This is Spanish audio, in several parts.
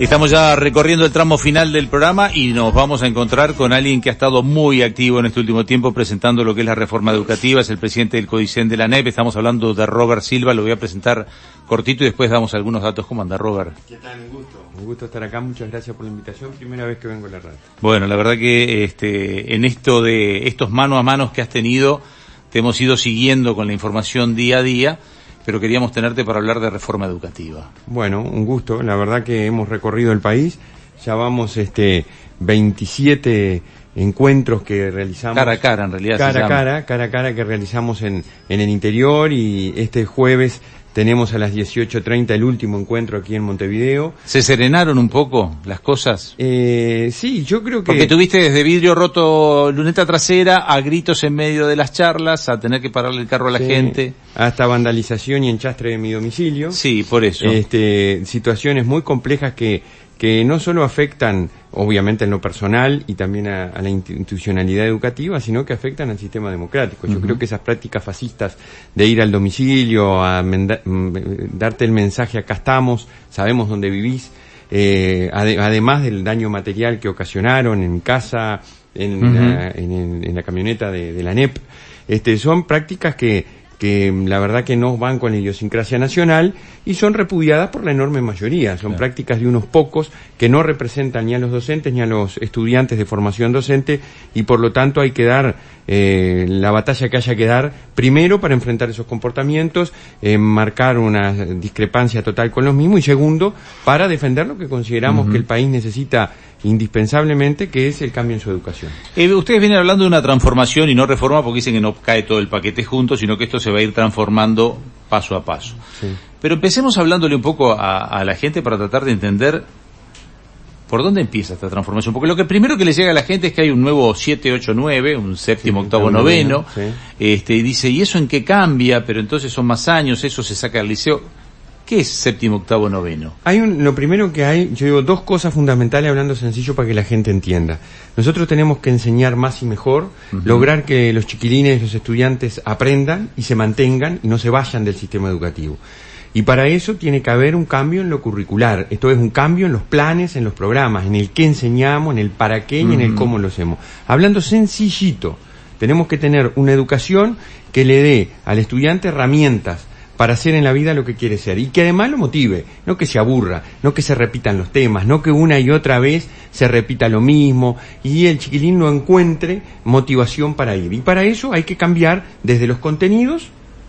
Estamos ya recorriendo el tramo final del programa y nos vamos a encontrar con alguien que ha estado muy activo en este último tiempo presentando lo que es la reforma educativa. Es el presidente del Codicen de la NEP. Estamos hablando de Robert Silva. Lo voy a presentar cortito y después damos algunos datos. ¿Cómo anda, Robert? ¿Qué tal? Un gusto. Un gusto estar acá. Muchas gracias por la invitación. Primera vez que vengo a la radio. Bueno, la verdad que este, en esto de estos mano a manos que has tenido, te hemos ido siguiendo con la información día a día pero queríamos tenerte para hablar de reforma educativa. Bueno, un gusto. La verdad que hemos recorrido el país. Ya vamos este 27 encuentros que realizamos. Cara a cara, en realidad. Cara a cara, cara a cara que realizamos en, en el interior y este jueves tenemos a las 18.30 el último encuentro aquí en Montevideo. ¿Se serenaron un poco las cosas? Eh, sí, yo creo que... Porque tuviste desde vidrio roto luneta trasera a gritos en medio de las charlas, a tener que pararle el carro a la gente. Hasta vandalización y enchastre de mi domicilio. Sí, por eso. Este, situaciones muy complejas que que no solo afectan, obviamente, en lo personal y también a, la institucionalidad educativa, sino que afectan al sistema democrático. Yo creo que esas prácticas fascistas de ir al domicilio, a mm, darte el mensaje, acá estamos, sabemos dónde vivís, eh, además del daño material que ocasionaron en casa, en, la, en, la camioneta de, de la NEP, este, son prácticas que que la verdad que no van con la idiosincrasia nacional y son repudiadas por la enorme mayoría. Son prácticas de unos pocos que no representan ni a los docentes ni a los estudiantes de formación docente y por lo tanto hay que dar eh, la batalla que haya que dar primero para enfrentar esos comportamientos, eh, marcar una discrepancia total con los mismos y segundo para defender lo que consideramos que el país necesita indispensablemente, que es el cambio en su educación. Eh, ustedes vienen hablando de una transformación y no reforma porque dicen que no cae todo el paquete junto, sino que esto se va a ir transformando paso a paso. Pero empecemos hablándole un poco a, la gente para tratar de entender por dónde empieza esta transformación. Porque lo que primero que le llega a la gente es que hay un nuevo 7, 8, 9, un séptimo, octavo, noveno, este, y dice, ¿y eso en qué cambia? Pero entonces son más años, eso se saca del liceo. ¿Qué es séptimo, octavo, noveno? Hay un, lo primero que hay, yo digo dos cosas fundamentales hablando sencillo para que la gente entienda. Nosotros tenemos que enseñar más y mejor, lograr que los chiquilines, los estudiantes aprendan y se mantengan y no se vayan del sistema educativo. Y para eso tiene que haber un cambio en lo curricular. Esto es un cambio en los planes, en los programas, en el qué enseñamos, en el para qué y en el cómo lo hacemos. Hablando sencillito, tenemos que tener una educación que le dé al estudiante herramientas para hacer en la vida lo que quiere ser y que además lo motive, no que se aburra, no que se repitan los temas, no que una y otra vez se repita lo mismo y el chiquilín no encuentre motivación para ir. Y para eso hay que cambiar desde los contenidos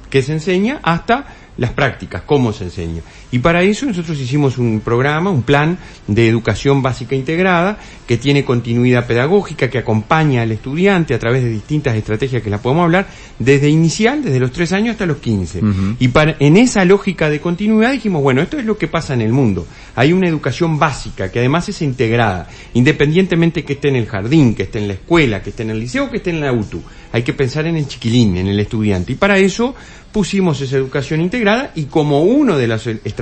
que se enseña hasta las prácticas, cómo se enseña. Y para eso nosotros hicimos un programa, un plan de educación básica integrada que tiene continuidad pedagógica, que acompaña al estudiante a través de distintas estrategias que las podemos hablar, desde inicial, desde los tres años hasta los quince. Y para, en esa lógica de continuidad dijimos, bueno, esto es lo que pasa en el mundo. Hay una educación básica que además es integrada, independientemente que esté en el jardín, que esté en la escuela, que esté en el liceo, que esté en la UTU. Hay que pensar en el chiquilín, en el estudiante. Y para eso pusimos esa educación integrada y como uno de las estrategias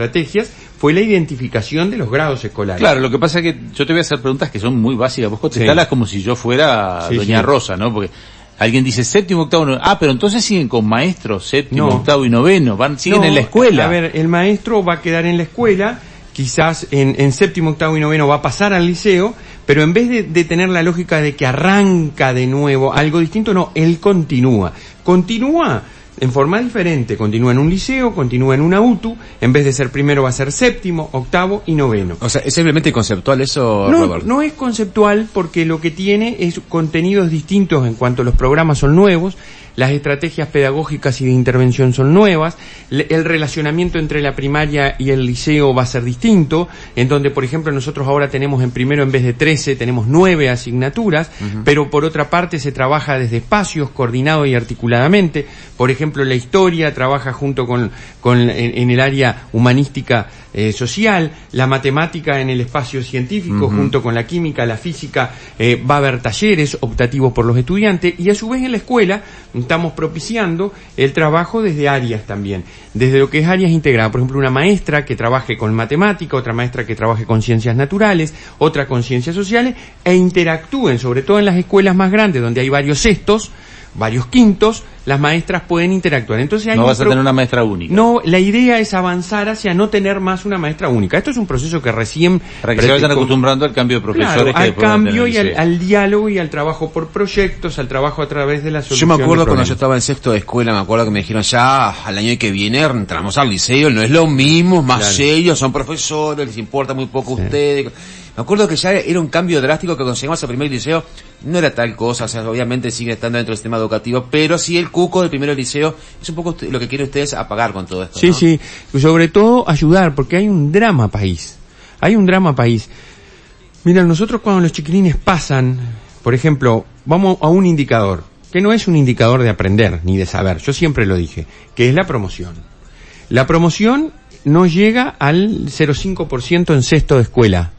fue la identificación de los grados escolares. Claro, lo que pasa es que yo te voy a hacer preguntas que son muy básicas. Vos contestalas como si yo fuera Doña Rosa, ¿no? Porque alguien dice séptimo, octavo, noveno. Ah, pero entonces siguen con maestros, séptimo, octavo y noveno. Van, siguen en la escuela. A ver, el maestro va a quedar en la escuela, quizás en, en séptimo, octavo y noveno va a pasar al liceo, pero en vez de, de, tener la lógica de que arranca de nuevo algo distinto, no, él continúa. Continúa en forma diferente. Continúa en un liceo, continúa en una UTU, en vez de ser primero va a ser séptimo, octavo y noveno. O sea, ¿es simplemente conceptual eso, no, No es conceptual porque lo que tiene es contenidos distintos en cuanto los programas son nuevos, las estrategias pedagógicas y de intervención son nuevas, el relacionamiento entre la primaria y el liceo va a ser distinto, en donde, por ejemplo, nosotros ahora tenemos en primero en vez de 13, tenemos nueve asignaturas, pero por otra parte se trabaja desde espacios, coordinado y articuladamente. Por ejemplo, la historia trabaja junto con, con en, el área humanística eh, social, la matemática en el espacio científico, junto con la química, la física, eh, va a haber talleres optativos por los estudiantes y a su vez en la escuela estamos propiciando el trabajo desde áreas también, desde lo que es áreas integradas, por ejemplo una maestra que trabaje con matemática, otra maestra que trabaje con ciencias naturales, otra con ciencias sociales e interactúen, sobre todo en las escuelas más grandes donde hay varios sextos, varios quintos, las maestras pueden interactuar. Entonces hay no vas a tener una maestra única. No, la idea es avanzar hacia no tener más una maestra única. Esto es un proceso que recién... Para que se vayan acostumbrando al cambio de profesores. al cambio y al, diálogo y al trabajo por proyectos, al trabajo a través de la Yo me acuerdo cuando yo estaba en sexto de escuela, me acuerdo que me dijeron ya al año que viene entramos al liceo, no es lo mismo, más ellos son profesores, les importa muy poco a ustedes. Me acuerdo que ya era un cambio drástico que conseguimos al primer liceo. No era tal cosa, o sea, obviamente sigue estando dentro del sistema educativo, pero sí el cuco del primer liceo es un poco lo que quieren ustedes apagar con todo esto. Sí, sí, sobre todo ayudar, porque hay un drama país. Hay un drama país. Mira, nosotros cuando los chiquilines pasan, por ejemplo, vamos a un indicador, que no es un indicador de aprender ni de saber, yo siempre lo dije, que es la promoción. La promoción no llega al 0,5% en sexto de escuela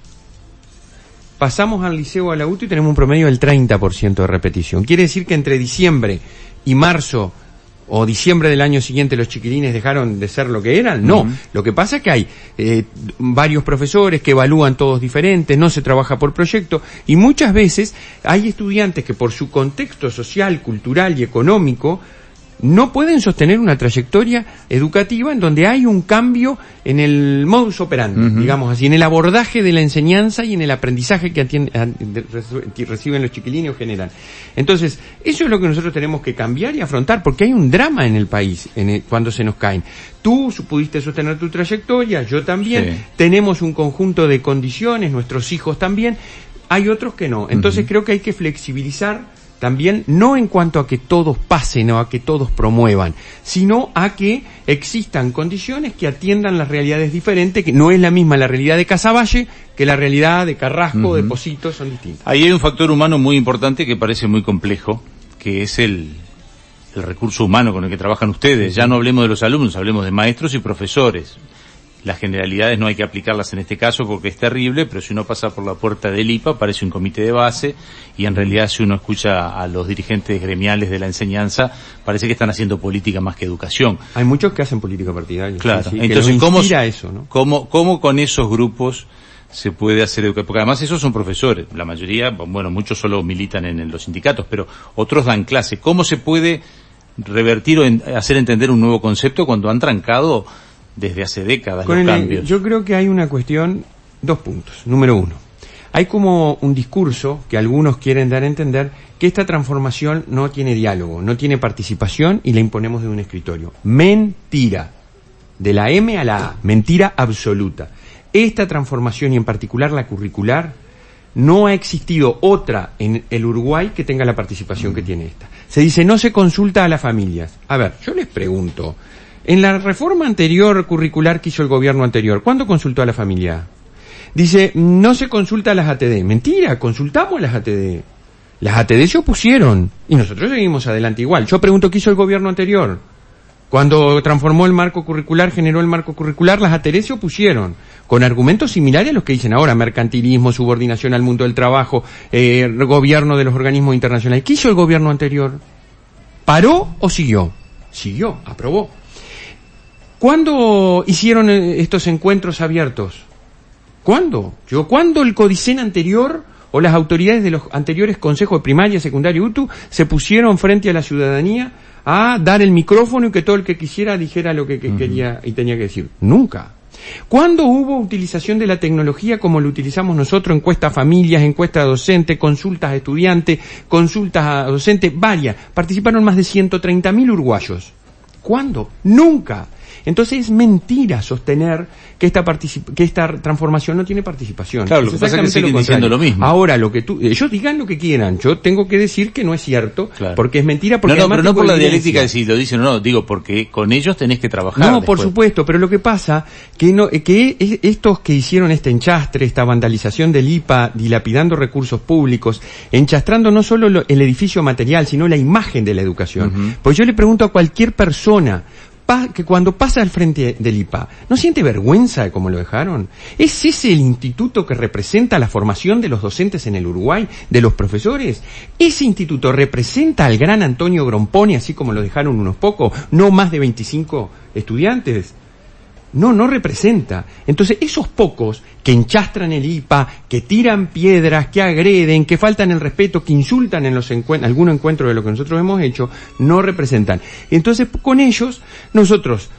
pasamos al liceo a la UTU y tenemos un promedio del 30% de repetición. Quiere decir que entre diciembre y marzo o diciembre del año siguiente los chiquilines dejaron de ser lo que eran. No, lo que pasa es que hay eh, varios profesores que evalúan todos diferentes, no se trabaja por proyecto y muchas veces hay estudiantes que por su contexto social, cultural y económico no pueden sostener una trayectoria educativa en donde hay un cambio en el modus operandi, digamos así, en el abordaje de la enseñanza y en el aprendizaje que reciben los chiquilines o generan. Entonces, eso es lo que nosotros tenemos que cambiar y afrontar, porque hay un drama en el país cuando se nos caen. Tú pudiste sostener tu trayectoria, yo también, tenemos un conjunto de condiciones, nuestros hijos también, hay otros que no. Entonces creo que hay que flexibilizar también no en cuanto a que todos pasen o a que todos promuevan, sino a que existan condiciones que atiendan las realidades diferentes, que no es la misma la realidad de Casaballe que la realidad de Carrasco, de Posito, son distintas. Ahí hay un factor humano muy importante que parece muy complejo, que es el, el recurso humano con el que trabajan ustedes. Ya no hablemos de los alumnos, hablemos de maestros y profesores las generalidades no hay que aplicarlas en este caso porque es terrible, pero si uno pasa por la puerta del IPA parece un comité de base y en realidad si uno escucha a los dirigentes gremiales de la enseñanza parece que están haciendo política más que educación. Hay muchos que hacen política partidaria. Claro, entonces ¿cómo, eso, ¿no? ¿cómo, ¿cómo con esos grupos se puede hacer educación? Porque además esos son profesores, la mayoría, bueno, muchos solo militan en, los sindicatos, pero otros dan clase. ¿Cómo se puede revertir o hacer entender un nuevo concepto cuando han trancado desde hace décadas los cambios. Yo creo que hay una cuestión, dos puntos. Número uno, hay como un discurso que algunos quieren dar a entender que esta transformación no tiene diálogo, no tiene participación y la imponemos de un escritorio. Mentira. De la M a la A. Mentira absoluta. Esta transformación y en particular la curricular no ha existido otra en el Uruguay que tenga la participación que tiene esta. Se dice no se consulta a las familias. A ver, yo les pregunto, en la reforma anterior curricular que hizo el gobierno anterior, ¿cuándo consultó a la familia? Dice, no se consulta a las ATD. Mentira, consultamos a las ATD. Las ATD se opusieron y nosotros seguimos adelante igual. Yo pregunto qué hizo el gobierno anterior. Cuando transformó el marco curricular, generó el marco curricular, las ATD se opusieron, con argumentos similares a los que dicen ahora, mercantilismo, subordinación al mundo del trabajo, eh, gobierno de los organismos internacionales. ¿Qué hizo el gobierno anterior? ¿Paró o siguió? Siguió, aprobó. ¿Cuándo hicieron eh, estos encuentros abiertos? ¿Cuándo? Yo, ¿cuándo el Codicen anterior o las autoridades de los anteriores consejos de primaria, secundaria y UTU se pusieron frente a la ciudadanía a dar el micrófono y que todo el que quisiera dijera lo que, quería y tenía que decir? Nunca. ¿Cuándo hubo utilización de la tecnología como lo utilizamos nosotros? Encuestas a familias, encuestas a docentes, consultas a estudiantes, consultas a docentes, varias. Participaron más de 130.000 uruguayos. ¿Cuándo? Nunca. Entonces es mentira sostener que esta que esta transformación no tiene participación. Claro, lo que pasa es que siguen diciendo lo mismo. Ahora, lo que tú, ellos digan lo que quieran, yo tengo que decir que no es cierto, porque es mentira, porque No, no, pero no por la dialéctica de si lo dicen o no, digo, porque con ellos tenés que trabajar. No, por supuesto, pero lo que pasa, que no, que estos que hicieron este enchastre, esta vandalización del IPA, dilapidando recursos públicos, enchastrando no solo el edificio material, sino la imagen de la educación. Pues yo le pregunto a cualquier persona, que cuando pasa al frente del IPA, ¿no siente vergüenza de cómo lo dejaron? ¿Es ese el instituto que representa la formación de los docentes en el Uruguay, de los profesores? ¿Ese instituto representa al gran Antonio Gromponi, así como lo dejaron unos pocos, no más de 25 estudiantes? No, no representa. Entonces, esos pocos que enchastran el IPA, que tiran piedras, que agreden, que faltan el respeto, que insultan en los algún encuentro de lo que nosotros hemos hecho, no representan. Entonces, con ellos, nosotros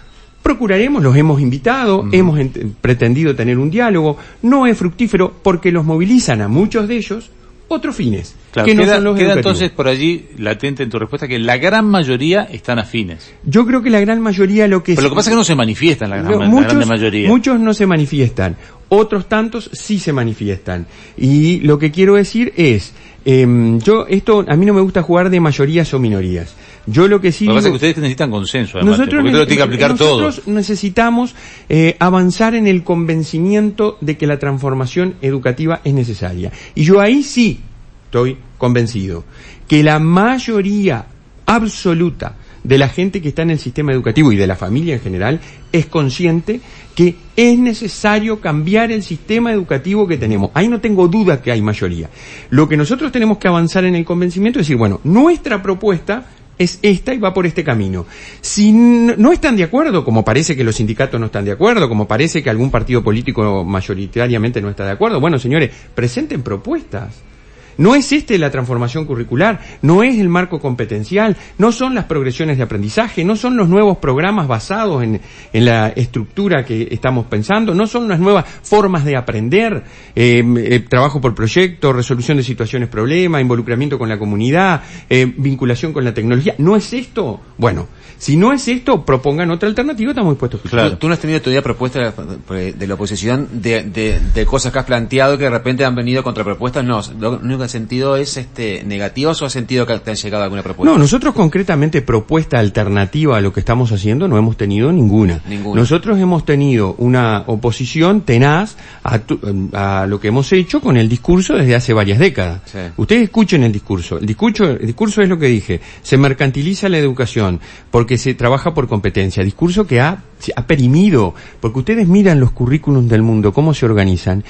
procuraremos, los hemos invitado, hemos pretendido tener un diálogo, no es fructífero porque los movilizan a muchos de ellos otros fines. que no son los queda entonces por allí latente en tu respuesta que la gran mayoría están afines. Yo creo que la gran mayoría lo que... Pero lo que pasa es que no se manifiestan la gran, muchos, mayoría. Muchos no se manifiestan, otros tantos sí se manifiestan. Y lo que quiero decir es, eh, yo esto, a mí no me gusta jugar de mayorías o minorías. Yo lo que sí. Lo que pasa es que ustedes necesitan consenso, además, nosotros, porque lo tiene que aplicar nosotros necesitamos eh, avanzar en el convencimiento de que la transformación educativa es necesaria. Y yo ahí sí estoy convencido que la mayoría absoluta de la gente que está en el sistema educativo y de la familia en general es consciente que es necesario cambiar el sistema educativo que tenemos. Ahí no tengo duda que hay mayoría. Lo que nosotros tenemos que avanzar en el convencimiento es decir, bueno, nuestra propuesta es esta y va por este camino. Si no están de acuerdo, como parece que los sindicatos no están de acuerdo, como parece que algún partido político mayoritariamente no está de acuerdo, bueno, señores, presenten propuestas. No es este la transformación curricular, no es el marco competencial, no son las progresiones de aprendizaje, no son los nuevos programas basados en, la estructura que estamos pensando, no son las nuevas formas de aprender, eh, eh, trabajo por proyecto, resolución de situaciones problema, involucramiento con la comunidad, eh, vinculación con la tecnología. ¿No es esto? Bueno, si no es esto, propongan otra alternativa, estamos dispuestos a Claro, tú no has tenido todavía propuestas de, la oposición de, de, cosas que has planteado que de repente han venido contra propuestas. No, lo único que sentido es este negativos o has sentido que te han llegado alguna propuesta? No, nosotros concretamente propuesta alternativa a lo que estamos haciendo no hemos tenido ninguna. ninguna. Nosotros hemos tenido una oposición tenaz a, lo que hemos hecho con el discurso desde hace varias décadas. Ustedes escuchen el discurso. El discurso, el discurso es lo que dije. Se mercantiliza la educación porque que se trabaja por competencia, discurso que ha, ha perimido, porque ustedes miran los currículums del mundo, cómo se organizan,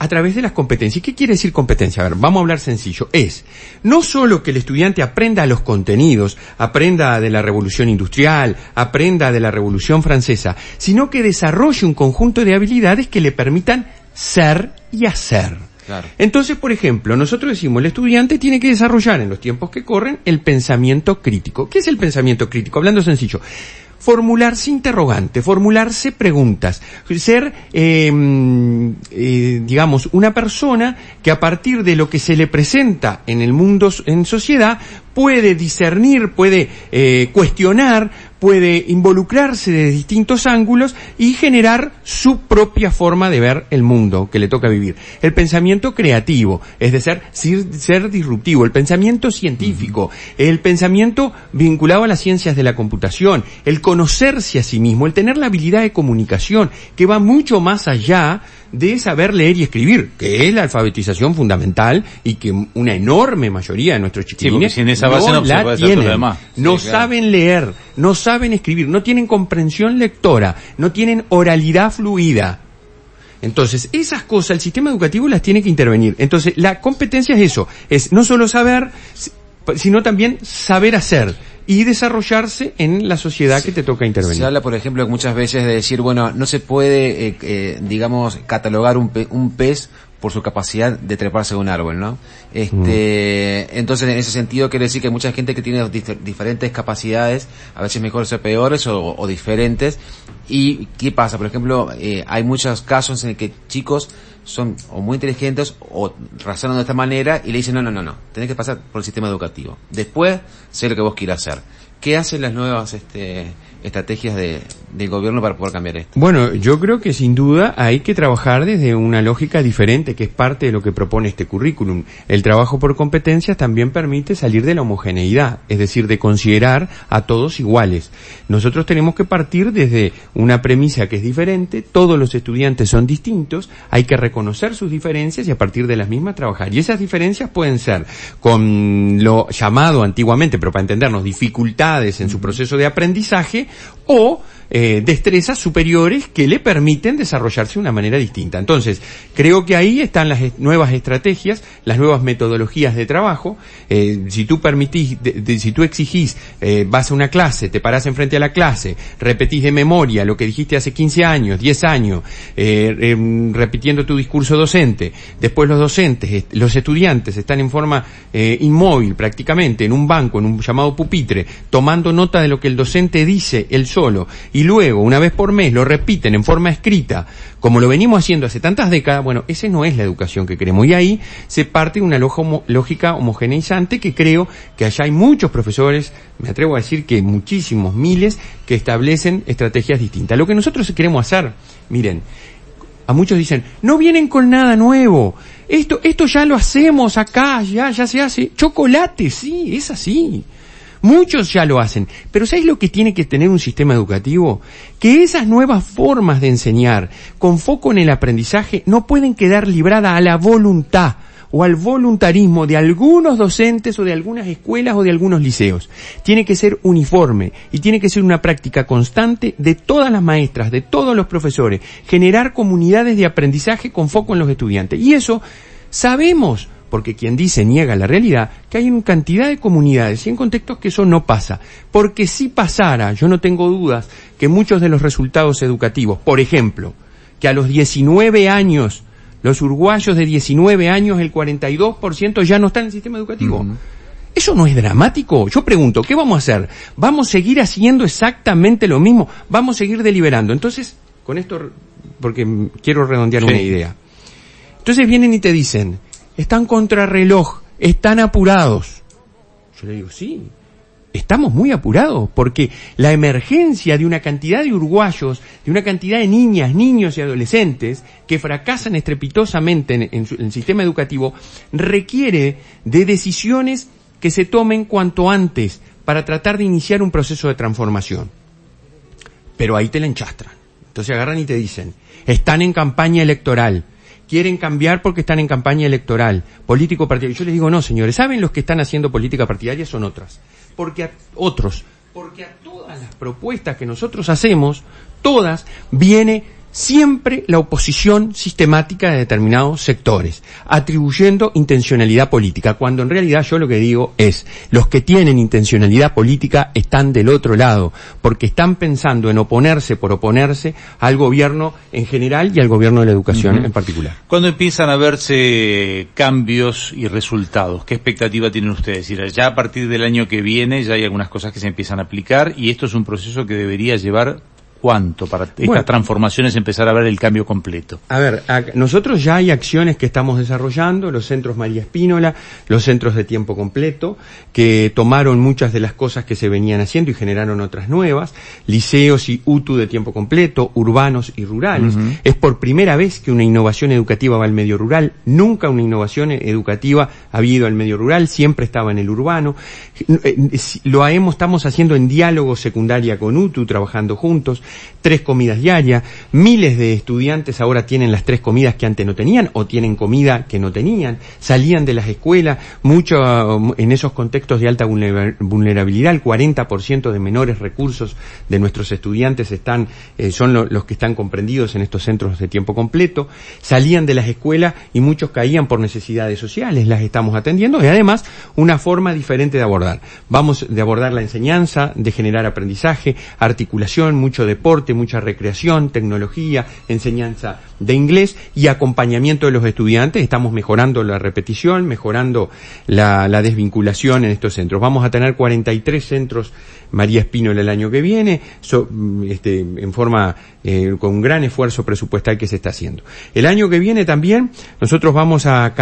a través de las competencias. ¿Qué quiere decir competencia? A ver, vamos a hablar sencillo. Es no solo que el estudiante aprenda los contenidos, aprenda de la revolución industrial, aprenda de la revolución francesa, sino que desarrolle un conjunto de habilidades que le permitan ser y hacer. Entonces, por ejemplo, nosotros decimos, el estudiante tiene que desarrollar en los tiempos que corren el pensamiento crítico. ¿Qué es el pensamiento crítico? Hablando sencillo, formularse interrogante, formularse preguntas, ser, em, eh, digamos, una persona que a partir de lo que se le presenta en el mundo, en sociedad, puede discernir, puede eh, cuestionar, puede involucrarse de distintos ángulos y generar su propia forma de ver el mundo que le toca vivir. El pensamiento creativo, es decir, ser, disruptivo, el pensamiento científico, el pensamiento vinculado a las ciencias de la computación, el conocerse a sí mismo, el tener la habilidad de comunicación, que va mucho más allá de saber leer y escribir, que es la alfabetización fundamental y que una enorme mayoría de nuestros chiquilines en esa base no, la tienen. No saben leer, no saben escribir, no tienen comprensión lectora, no tienen oralidad fluida. Entonces, esas cosas el sistema educativo las tiene que intervenir. Entonces, la competencia es eso, es no solo saber, sino también saber hacer y desarrollarse en la sociedad que te toca intervenir. Se habla, por ejemplo, muchas veces de decir, bueno, no se puede, eh, eh, digamos, catalogar un, un pez por su capacidad de treparse a un árbol, ¿no? Este, mm. entonces en ese sentido quiere decir que hay mucha gente que tiene diferentes capacidades, a veces mejores o peores o, diferentes. ¿Y qué pasa? Por ejemplo, eh, hay muchos casos en que chicos son o muy inteligentes o razonan de esta manera y le dicen, no, no, no, no, tenés que pasar por el sistema educativo. Después, sé lo que vos quieras hacer. ¿Qué hacen las nuevas, este, estrategias de, del gobierno para poder cambiar esto? Bueno, yo creo que sin duda hay que trabajar desde una lógica diferente, que es parte de lo que propone este currículum. El trabajo por competencias también permite salir de la homogeneidad, es decir, de considerar a todos iguales. Nosotros tenemos que partir desde una premisa que es diferente, todos los estudiantes son distintos, hay que reconocer sus diferencias y a partir de las mismas trabajar. Y esas diferencias pueden ser con lo llamado antiguamente, pero para entendernos, dificultades en su proceso de aprendizaje, o eh, destrezas superiores que le permiten desarrollarse de una manera distinta. Entonces, creo que ahí están las nuevas estrategias, las nuevas metodologías de trabajo. Eh, si tú permitís, si tú exigís, eh, vas a una clase, te parás enfrente a la clase, repetís de memoria lo que dijiste hace 15 años, 10 años, em, repitiendo tu discurso docente, después los docentes, los estudiantes están en forma inmóvil prácticamente, en un banco, en un llamado pupitre, tomando nota de lo que el docente dice él solo, luego, una vez por mes, lo repiten en forma escrita, como lo venimos haciendo hace tantas décadas, bueno, esa no es la educación que queremos. Y ahí se parte de una lógica homogeneizante que creo que allá hay muchos profesores, me atrevo a decir que muchísimos, miles, que establecen estrategias distintas. Lo que nosotros queremos hacer, miren, a muchos dicen, no vienen con nada nuevo. Esto, esto ya lo hacemos acá, ya, ya se hace. Chocolate, sí, es así. Muchos ya lo hacen. Pero ¿sabéis lo que tiene que tener un sistema educativo? Que esas nuevas formas de enseñar, con foco en el aprendizaje, no pueden quedar libradas a la voluntad o al voluntarismo de algunos docentes o de algunas escuelas o de algunos liceos. Tiene que ser uniforme y tiene que ser una práctica constante de todas las maestras, de todos los profesores, generar comunidades de aprendizaje con foco en los estudiantes. Y eso sabemos porque quien dice niega la realidad, que hay una cantidad de comunidades y en contextos que eso no pasa. Porque si pasara, yo no tengo dudas que muchos de los resultados educativos, por ejemplo, que a los 19 años, los uruguayos de 19 años, el 42% ya no están en el sistema educativo. ¿Eso no es dramático? Yo pregunto, ¿qué vamos a hacer? ¿Vamos a seguir haciendo exactamente lo mismo? ¿Vamos a seguir deliberando? Entonces, con esto, porque quiero redondear una idea. Entonces vienen y te dicen, están contrarreloj, están apurados. Yo le digo, sí, estamos muy apurados porque la emergencia de una cantidad de uruguayos, de una cantidad de niñas, niños y adolescentes que fracasan estrepitosamente en, el sistema educativo requiere de decisiones que se tomen cuanto antes para tratar de iniciar un proceso de transformación. Pero ahí te la enchastran. Entonces agarran y te dicen, están en campaña electoral, quieren cambiar porque están en campaña electoral, político partidario. Yo les digo, no, señores, ¿saben los que están haciendo política partidaria? Son otras. Porque a otros, porque a todas las propuestas que nosotros hacemos, todas, viene siempre la oposición sistemática de determinados sectores, atribuyendo intencionalidad política, cuando en realidad yo lo que digo es, los que tienen intencionalidad política están del otro lado, porque están pensando en oponerse por oponerse al gobierno en general y al gobierno de la educación en particular. ¿Cuándo empiezan a verse cambios y resultados? ¿Qué expectativa tienen ustedes? Ya a partir del año que viene ya hay algunas cosas que se empiezan a aplicar y esto es un proceso que debería llevar cuánto para estas transformaciones empezar a ver el cambio completo? A ver, nosotros ya hay acciones que estamos desarrollando, los centros María Espínola, los centros de tiempo completo, que tomaron muchas de las cosas que se venían haciendo y generaron otras nuevas, liceos y UTU de tiempo completo, urbanos y rurales. Es por primera vez que una innovación educativa va al medio rural, nunca una innovación educativa ha habido al medio rural, siempre estaba en el urbano. Eh, lo hemos, estamos haciendo en diálogo secundaria con UTU, trabajando juntos tres comidas diarias, miles de estudiantes ahora tienen las tres comidas que antes no tenían o tienen comida que no tenían, salían de las escuelas, mucho en esos contextos de alta vulnerabilidad, el 40% de menores recursos de nuestros estudiantes están, eh, son los que están comprendidos en estos centros de tiempo completo, salían de las escuelas y muchos caían por necesidades sociales, las estamos atendiendo y además una forma diferente de abordar. Vamos de abordar la enseñanza, de generar aprendizaje, articulación, mucho de deporte, mucha recreación, tecnología, enseñanza de inglés y acompañamiento de los estudiantes. Estamos mejorando la repetición, mejorando la, desvinculación en estos centros. Vamos a tener 43 centros María Espínola el año que viene, este, en forma, eh, con un gran esfuerzo presupuestal que se está haciendo. El año que viene también nosotros vamos a,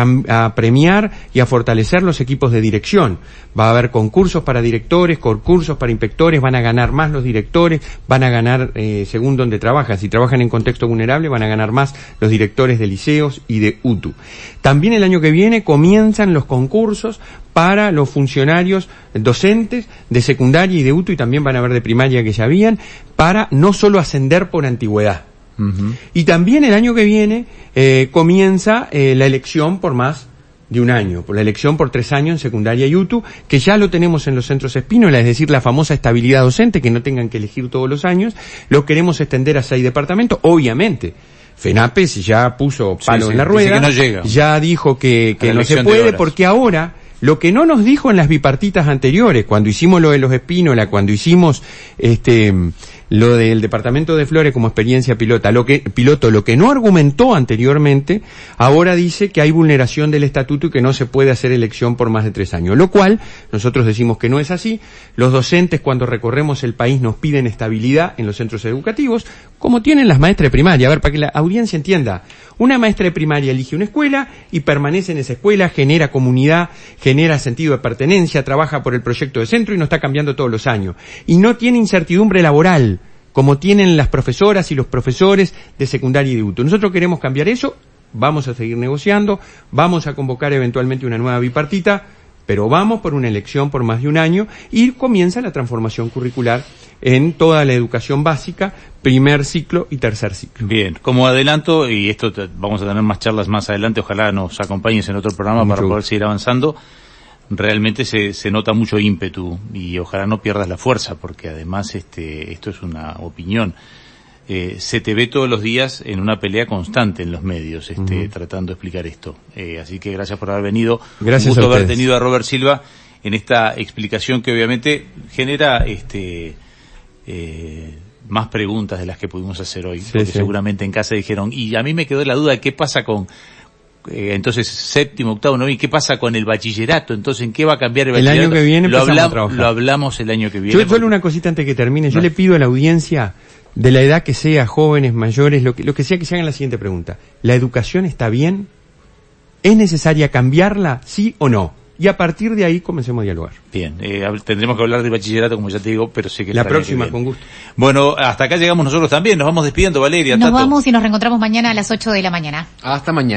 premiar y a fortalecer los equipos de dirección. Va a haber concursos para directores, concursos para inspectores, van a ganar más los directores, van a ganar eh, según donde trabajan. Si trabajan en contexto vulnerable, van a ganar más los directores de liceos y de UTU. También el año que viene comienzan los concursos para los funcionarios docentes de secundaria y de UTU y también van a haber de primaria que ya habían, para no solo ascender por antigüedad. Y también el año que viene eh, comienza eh, la elección por más de un año, por la elección por tres años en secundaria y UTU, que ya lo tenemos en los centros Espínola, es decir, la famosa estabilidad docente, que no tengan que elegir todos los años, lo queremos extender a seis departamentos, obviamente. FENAPE si ya puso palo sí, en la rueda, no llega. ya dijo que, no se puede porque ahora lo que no nos dijo en las bipartitas anteriores, cuando hicimos lo de los Espínola, cuando hicimos este lo del departamento de Flores como experiencia pilota, lo que piloto, lo que no argumentó anteriormente, ahora dice que hay vulneración del estatuto y que no se puede hacer elección por más de tres años. Lo cual nosotros decimos que no es así. Los docentes cuando recorremos el país nos piden estabilidad en los centros educativos, como tienen las maestras de primaria. A ver, para que la audiencia entienda, una maestra de primaria elige una escuela y permanece en esa escuela, genera comunidad, genera sentido de pertenencia, trabaja por el proyecto de centro y no está cambiando todos los años. Y no tiene incertidumbre laboral, como tienen las profesoras y los profesores de secundaria y de UTU. Nosotros queremos cambiar eso, vamos a seguir negociando, vamos a convocar eventualmente una nueva bipartita, pero vamos por una elección por más de un año y comienza la transformación curricular en toda la educación básica, primer ciclo y tercer ciclo. Bien, como adelanto, y esto te- vamos a tener más charlas más adelante, ojalá nos acompañes en otro programa para poder gusto. seguir avanzando. Realmente se, se nota mucho ímpetu y ojalá no pierdas la fuerza, porque además este, esto es una opinión. Eh, se te ve todos los días en una pelea constante en los medios, este, tratando de explicar esto. Eh, así que gracias por haber venido. Gracias Un gusto a haber tenido a Robert Silva en esta explicación que obviamente genera este eh, más preguntas de las que pudimos hacer hoy, Sí, porque sí. seguramente en casa dijeron, y a mí me quedó la duda de qué pasa con eh, entonces séptimo, octavo, noveno, y qué pasa con el bachillerato, entonces en qué va a cambiar el El bachillerato. año que viene lo, empezamos a hablam- trabajar. lo hablamos el año que viene. Yo porque- solo una cosita antes que termine. Yo No. le pido a la audiencia, de la edad que sea, jóvenes, mayores, lo que, lo que sea, que se hagan la siguiente pregunta. ¿La educación está bien? ¿Es necesaria cambiarla? ¿Sí o no? Y a partir de ahí comencemos a dialogar. Bien, eh, tendremos que hablar del bachillerato, como ya te digo, pero sé que La próxima, con gusto. Bueno, hasta acá llegamos nosotros también, nos vamos despidiendo, Valeria. Nos Tato. vamos y nos reencontramos mañana a las 8 de la mañana. Hasta mañana.